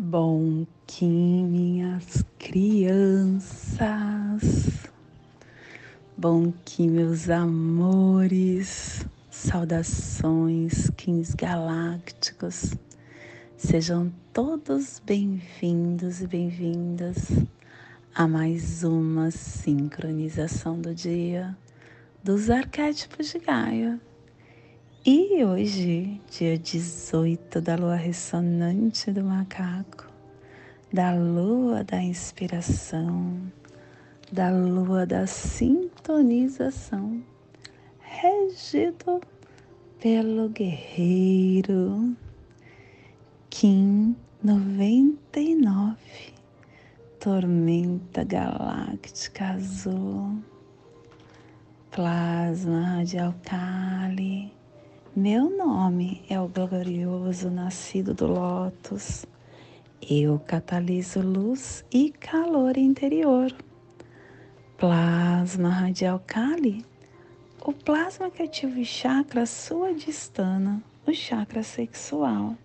Bom que minhas crianças, bom que meus amores, saudações, kings galácticos, sejam todos bem-vindos e bem-vindas a mais uma sincronização do dia dos arquétipos de Gaia. E hoje, dia 18 da lua ressonante do macaco, da lua da inspiração, da lua da sintonização, regido pelo guerreiro Kim 99, tormenta galáctica azul, plasma radial Kali meu nome é o glorioso nascido do Lótus. Eu cataliso luz e calor interior. Plasma radial Kali. O plasma que ativa o chakra suadistana, o chakra sexual,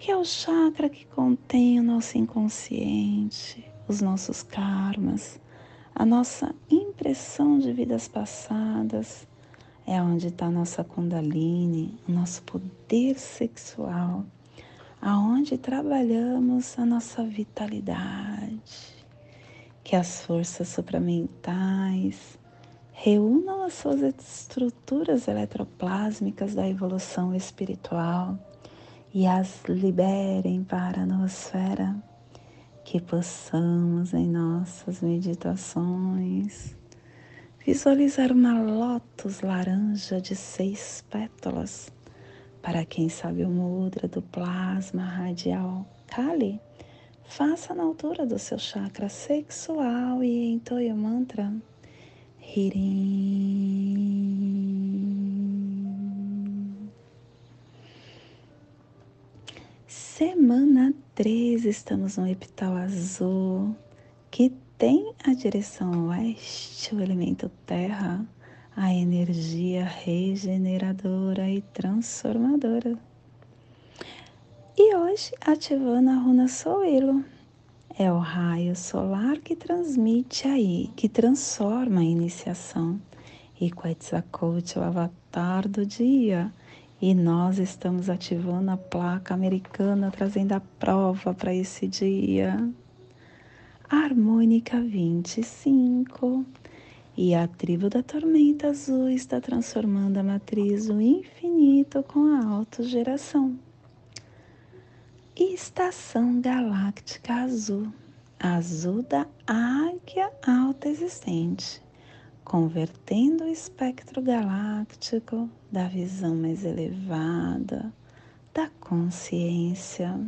que é o chakra que contém o nosso inconsciente, os nossos karmas, a nossa impressão de vidas passadas, é onde está a nossa Kundalini, o nosso poder sexual, aonde trabalhamos a nossa vitalidade, que as forças supramentais reúnam as suas estruturas eletroplásmicas da evolução espiritual e as liberem para a nosfera, que possamos em nossas meditações Visualizar uma lótus laranja de seis pétalas. Para quem sabe o mudra do plasma radial Kali, faça na altura do seu chakra sexual e entoie o mantra Hirim. Semana 3, estamos no epital azul, que tem a direção oeste, o elemento terra, a energia regeneradora e transformadora. E hoje ativando a runa Soelo. É o raio solar que transmite aí, que transforma a iniciação. E Quetzalcoatl, o avatar do dia. E nós estamos ativando a placa americana, trazendo a prova para esse dia harmônica 25. E a tribo da tormenta azul está transformando a matriz do infinito com a autogeração. Estação galáctica azul, azul da águia alta existente, convertendo o espectro galáctico da visão mais elevada, da consciência.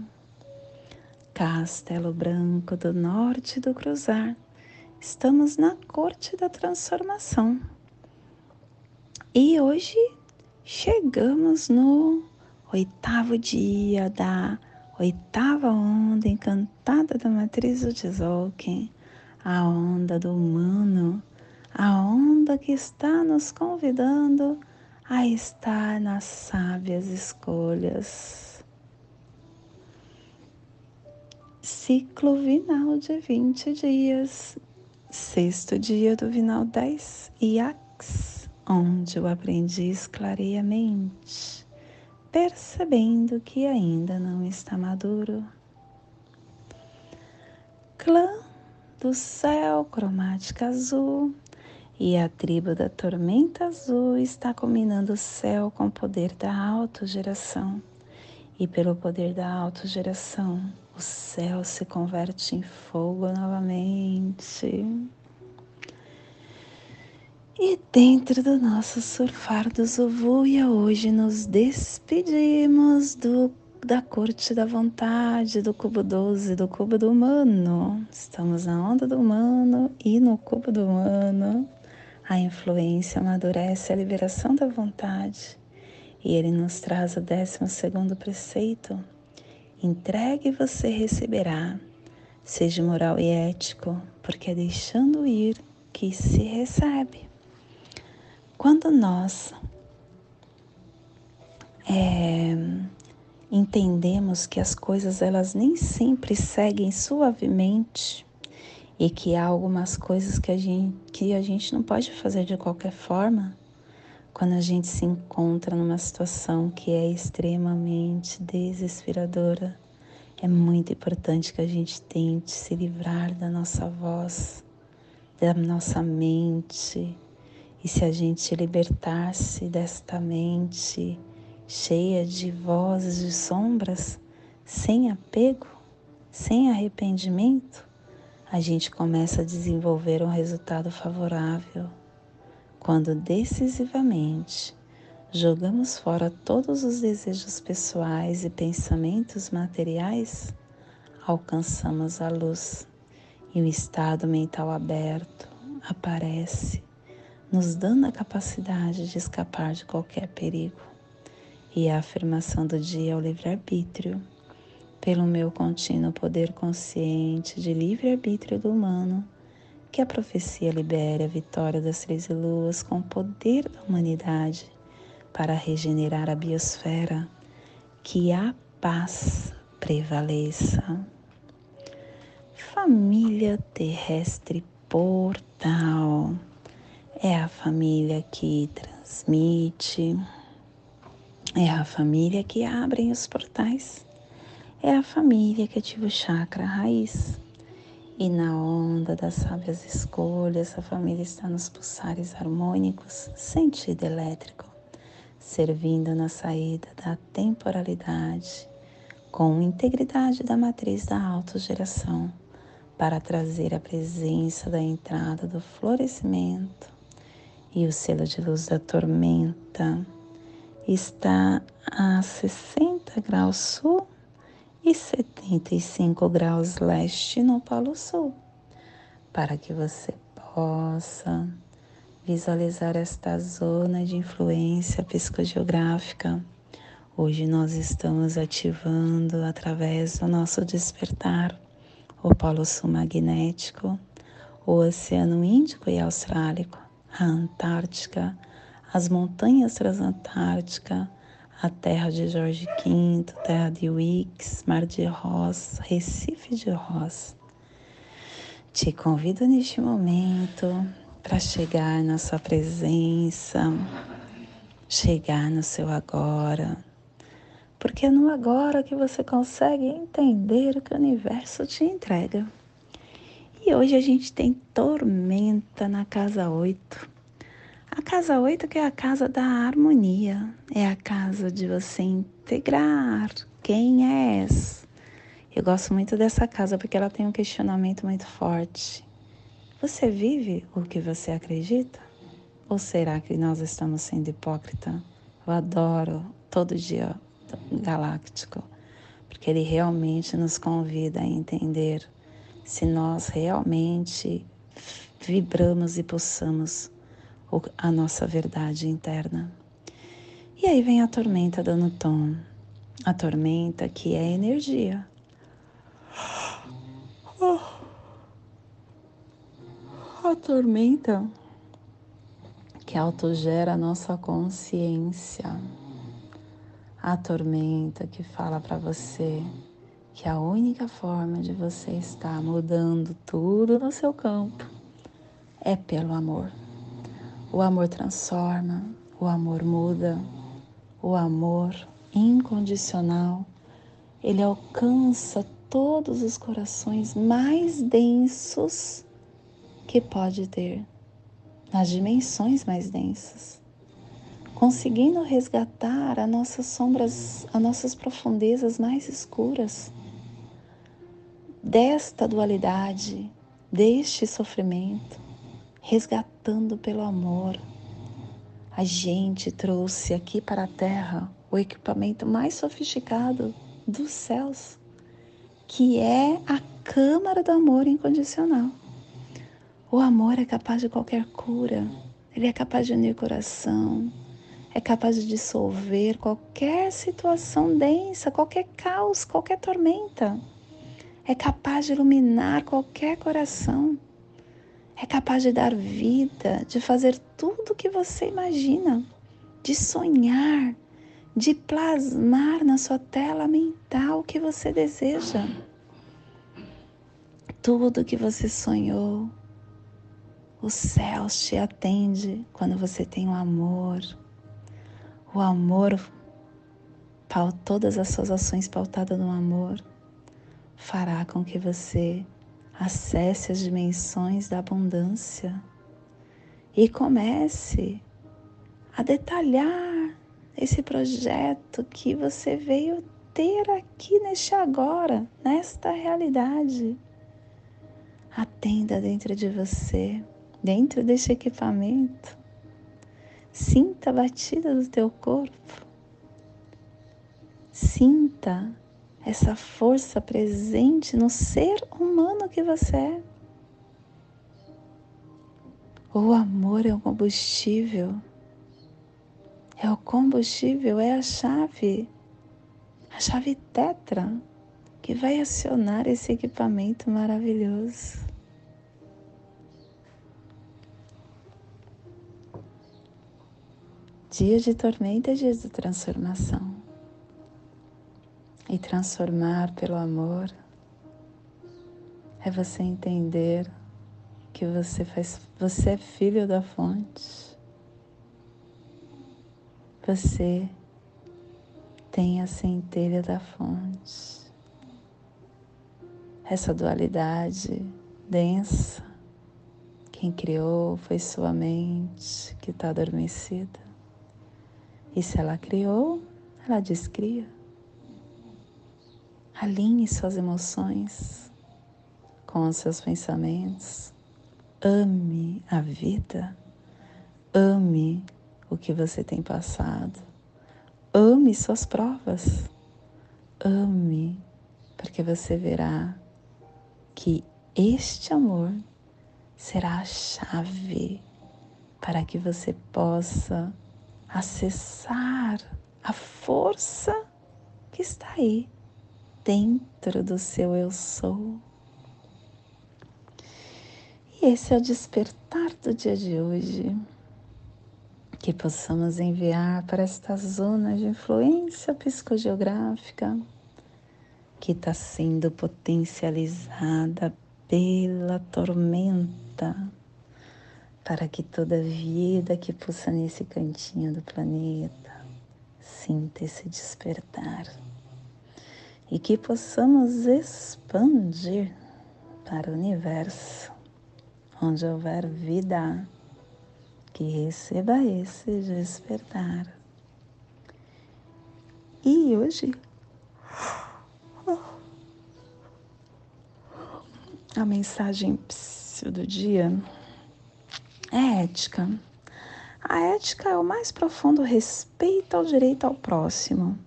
Castelo Branco do Norte do Cruzar. Estamos na corte da transformação. E hoje chegamos no oitavo dia da oitava onda encantada da matriz do Tzolk'in, a onda do humano, a onda que está nos convidando a estar nas sábias escolhas ciclo vinal de 20 dias, sexto dia do vinal 10, Iax, onde o aprendiz clareia a mente, percebendo que ainda não está maduro. Clã do céu cromática azul e a tribo da tormenta azul está combinando o céu com o poder da autogeração. E pelo poder da autogeração, o céu se converte em fogo novamente. E dentro do nosso surfar do Zovuia, hoje nos despedimos do, da corte da vontade, do cubo 12, do cubo do humano. Estamos na onda do humano e no cubo do humano. A influência amadurece a liberação da vontade. E ele nos traz o décimo segundo preceito, Entregue você receberá. Seja moral e ético, porque é deixando ir que se recebe. Quando nós é, entendemos que as coisas elas nem sempre seguem suavemente e que há algumas coisas que a gente, que a gente não pode fazer de qualquer forma quando a gente se encontra numa situação que é extremamente desesperadora. É muito importante que a gente tente se livrar da nossa voz, da nossa mente. E se a gente libertar-se desta mente, cheia de vozes de sombras, sem apego, sem arrependimento, a gente começa a desenvolver um resultado favorável. Quando decisivamente jogamos fora todos os desejos pessoais e pensamentos materiais, alcançamos a luz e o estado mental aberto aparece, nos dando a capacidade de escapar de qualquer perigo. E a afirmação do dia é o livre-arbítrio, pelo meu contínuo poder consciente de livre-arbítrio do humano, que a profecia libere a vitória das três luas com o poder da humanidade para regenerar a biosfera, que a paz prevaleça. Família terrestre portal é a família que transmite é a família que abre os portais. É a família que ativa o chakra raiz. E na onda das sábias escolhas, a família está nos pulsares harmônicos, sentido elétrico, servindo na saída da temporalidade, com integridade da matriz da autogeração, para trazer a presença da entrada do florescimento. E o selo de luz da tormenta está a 60 graus sul e 75 graus leste no Polo Sul, para que você possa visualizar esta zona de influência psicogeográfica. Hoje nós estamos ativando através do nosso despertar o Polo Sul magnético, o Oceano Índico e Austrálico, a Antártica, as montanhas transantárticas, a terra de Jorge V, terra de Wix, Mar de Ross, Recife de Ross. Te convido neste momento para chegar na sua presença, chegar no seu agora, porque é no agora que você consegue entender o que o universo te entrega. E hoje a gente tem tormenta na casa 8 a casa 8 que é a casa da harmonia, é a casa de você integrar quem és. Eu gosto muito dessa casa porque ela tem um questionamento muito forte. Você vive o que você acredita? Ou será que nós estamos sendo hipócrita? Eu adoro todo dia galáctico, porque ele realmente nos convida a entender se nós realmente vibramos e possamos a nossa verdade interna. E aí vem a tormenta dando tom. A tormenta que é energia. A tormenta que autogera a nossa consciência. A tormenta que fala para você que a única forma de você estar mudando tudo no seu campo é pelo amor. O amor transforma, o amor muda, o amor incondicional, ele alcança todos os corações mais densos que pode ter, nas dimensões mais densas, conseguindo resgatar as nossas sombras, as nossas profundezas mais escuras desta dualidade, deste sofrimento resgatando pelo amor. A gente trouxe aqui para a Terra o equipamento mais sofisticado dos céus, que é a Câmara do Amor Incondicional. O amor é capaz de qualquer cura, ele é capaz de unir coração, é capaz de dissolver qualquer situação densa, qualquer caos, qualquer tormenta. É capaz de iluminar qualquer coração é capaz de dar vida, de fazer tudo o que você imagina, de sonhar, de plasmar na sua tela mental o que você deseja. Tudo que você sonhou, o céu te atende quando você tem o amor. O amor, todas as suas ações pautadas no amor, fará com que você acesse as dimensões da abundância e comece a detalhar esse projeto que você veio ter aqui neste agora, nesta realidade. Atenda dentro de você, dentro deste equipamento. Sinta a batida do teu corpo. Sinta essa força presente no ser humano que você é. O amor é o combustível. É o combustível, é a chave. A chave tetra que vai acionar esse equipamento maravilhoso. Dia de tormenta é dia de transformação. E transformar pelo amor é você entender que você faz, você é filho da fonte. Você tem a centelha da fonte essa dualidade densa. Quem criou foi sua mente que está adormecida. E se ela criou, ela descria. Alinhe suas emoções com os seus pensamentos. Ame a vida. Ame o que você tem passado. Ame suas provas. Ame, porque você verá que este amor será a chave para que você possa acessar a força que está aí dentro do seu eu sou. E esse é o despertar do dia de hoje. Que possamos enviar para esta zona de influência psicogeográfica que está sendo potencializada pela tormenta, para que toda vida que pulsa nesse cantinho do planeta sinta esse despertar e que possamos expandir para o universo, onde houver vida, que receba esse despertar. E hoje a mensagem do dia é ética. A ética é o mais profundo respeito ao direito ao próximo.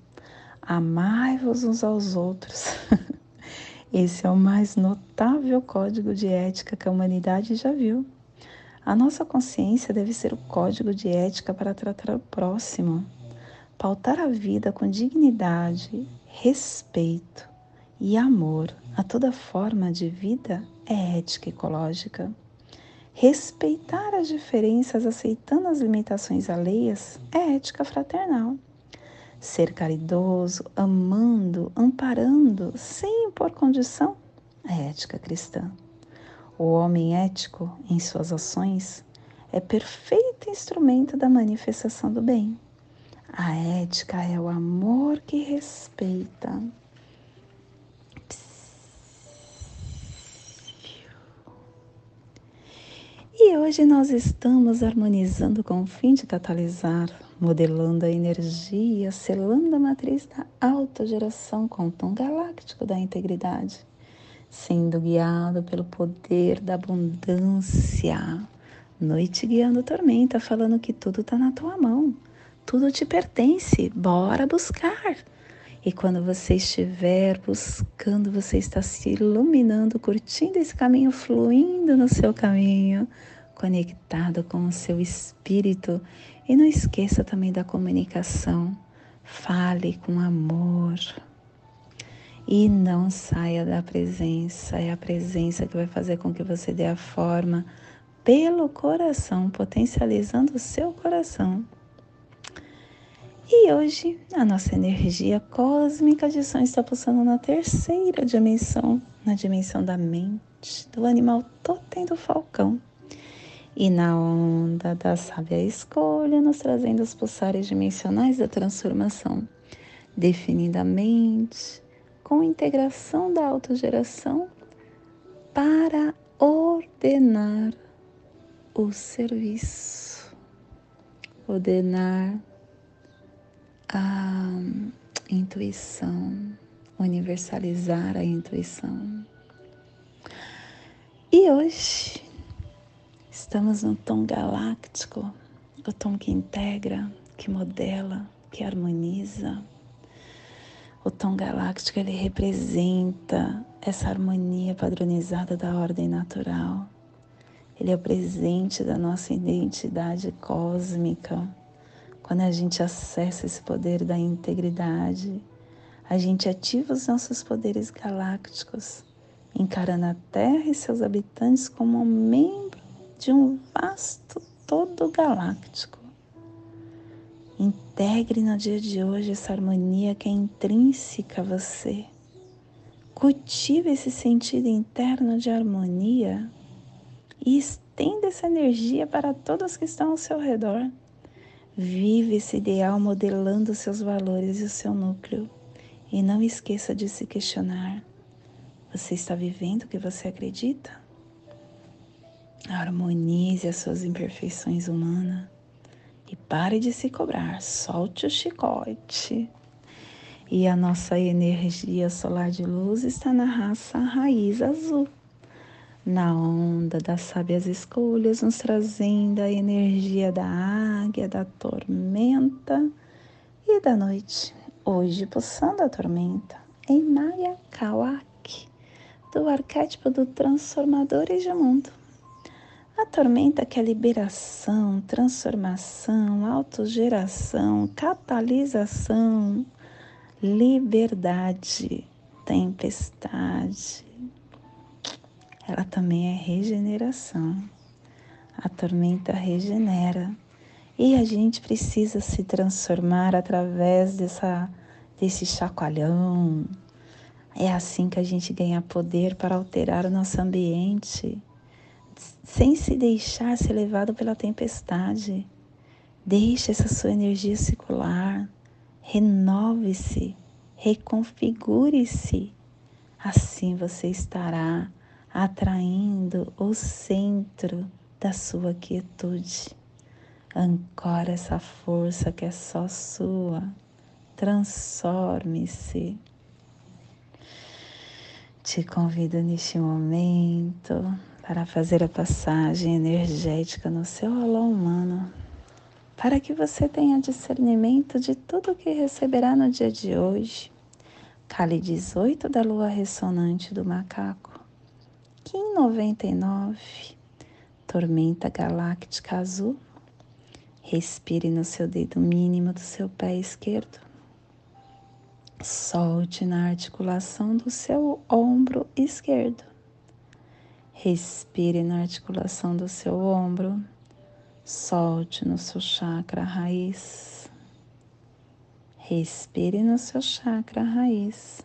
Amai-vos uns aos outros. Esse é o mais notável código de ética que a humanidade já viu. A nossa consciência deve ser o código de ética para tratar o próximo, pautar a vida com dignidade, respeito e amor a toda forma de vida é ética ecológica. Respeitar as diferenças aceitando as limitações alheias é ética fraternal. Ser caridoso, amando, amparando, sem impor condição, é ética cristã. O homem ético, em suas ações, é perfeito instrumento da manifestação do bem. A ética é o amor que respeita. E hoje nós estamos harmonizando com o fim de catalisar, modelando a energia, selando a matriz da alta geração com o tom galáctico da integridade, sendo guiado pelo poder da abundância. Noite guiando tormenta, falando que tudo está na tua mão, tudo te pertence, bora buscar. E quando você estiver buscando, você está se iluminando, curtindo esse caminho, fluindo no seu caminho, conectado com o seu espírito. E não esqueça também da comunicação. Fale com amor. E não saia da presença. É a presença que vai fazer com que você dê a forma pelo coração, potencializando o seu coração E hoje a nossa energia cósmica de som está pulsando na terceira dimensão, na dimensão da mente, do animal totem do falcão. E na onda da sábia escolha, nos trazendo os pulsares dimensionais da transformação, definindo a mente com integração da autogeração para ordenar o serviço, ordenar a intuição, universalizar a intuição. E hoje estamos no tom galáctico, o tom que integra, que modela, que harmoniza. O tom galáctico ele representa essa harmonia padronizada da ordem natural. Ele é o presente da nossa identidade cósmica quando a gente acessa esse poder da integridade, a gente ativa os nossos poderes galácticos, encarando a Terra e seus habitantes como um de um vasto todo galáctico. Integre no dia de hoje essa harmonia que é intrínseca a você. Cultive esse sentido interno de harmonia e estenda essa energia para todos que estão ao seu redor. Vive esse ideal modelando seus valores e o seu núcleo. E não esqueça de se questionar: você está vivendo o que você acredita? Harmonize as suas imperfeições humanas e pare de se cobrar. Solte o chicote. E a nossa energia solar de luz está na raça raiz azul na onda das sábias escolhas, nos trazendo a energia da águia, da tormenta e da noite. Hoje, pulsando a tormenta em Maya Kawak, do arquétipo do transformador e de mundo. A tormenta que é liberação, transformação, autogeração, catalisação, liberdade, tempestade, ela também é regeneração. A tormenta regenera e a gente precisa se transformar através dessa, desse chacoalhão. É assim que a gente ganha poder para alterar o nosso ambiente, sem se deixar ser levado pela tempestade. Deixe essa sua energia circular, renove-se, reconfigure-se. Assim você estará atraindo o centro da sua quietude. Ancora essa força que é só sua. Transforme-se. Te convido neste momento para fazer a passagem energética no seu alô humano, para que você tenha discernimento de tudo o que receberá no dia de hoje. Cale 18 da lua ressonante do macaco Kim 99, tormenta galáctica azul. Respire no seu dedo mínimo do seu pé esquerdo. Solte na articulação do seu ombro esquerdo. Respire na articulação do seu ombro. Solte no seu chakra raiz. Respire no seu chakra raiz.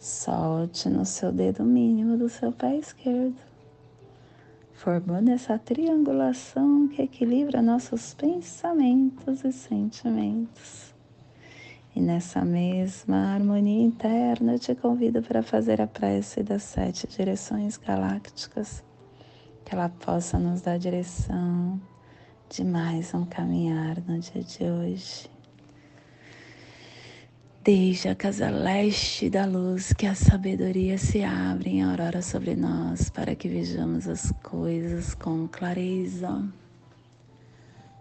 Solte no seu dedo mínimo do seu pé esquerdo, formando essa triangulação que equilibra nossos pensamentos e sentimentos. E nessa mesma harmonia interna, eu te convido para fazer a prece das sete direções galácticas, que ela possa nos dar direção de mais um caminhar no dia de hoje. Desde a casa leste da luz que a sabedoria se abre em aurora sobre nós para que vejamos as coisas com clareza.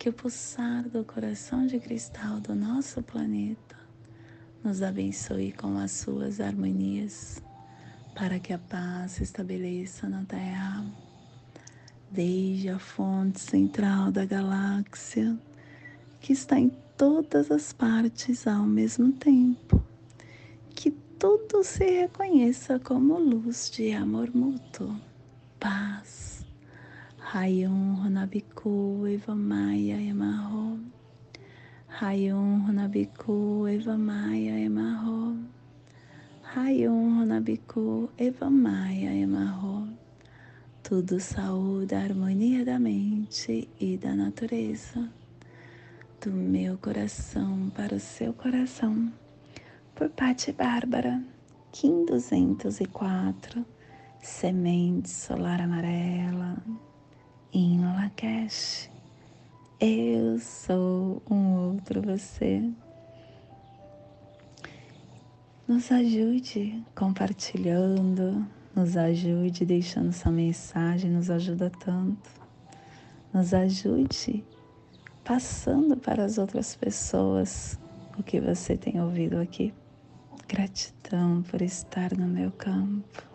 que o pulsar do coração de cristal do nosso planeta nos abençoe com as suas harmonias, para que a paz se estabeleça na Terra, desde a fonte central da galáxia, que está em todas as partes ao mesmo tempo, que tudo se reconheça como luz de amor mútuo, paz Rayon Honabiku Eva Maia Emarro. Rayon Honabiku Eva Maia Emarro. Rayon Honabiku Eva Maia Emarro. Tudo saúde, harmonia da mente e da natureza. Do meu coração para o seu coração. Por Pati Bárbara, Kim 204, Semente Solar Amarela em Lakesh. Eu sou um outro você. Nos ajude compartilhando, nos ajude deixando sua mensagem, nos ajuda tanto. Nos ajude passando para as outras pessoas o que você tem ouvido aqui. Gratidão por estar no meu campo.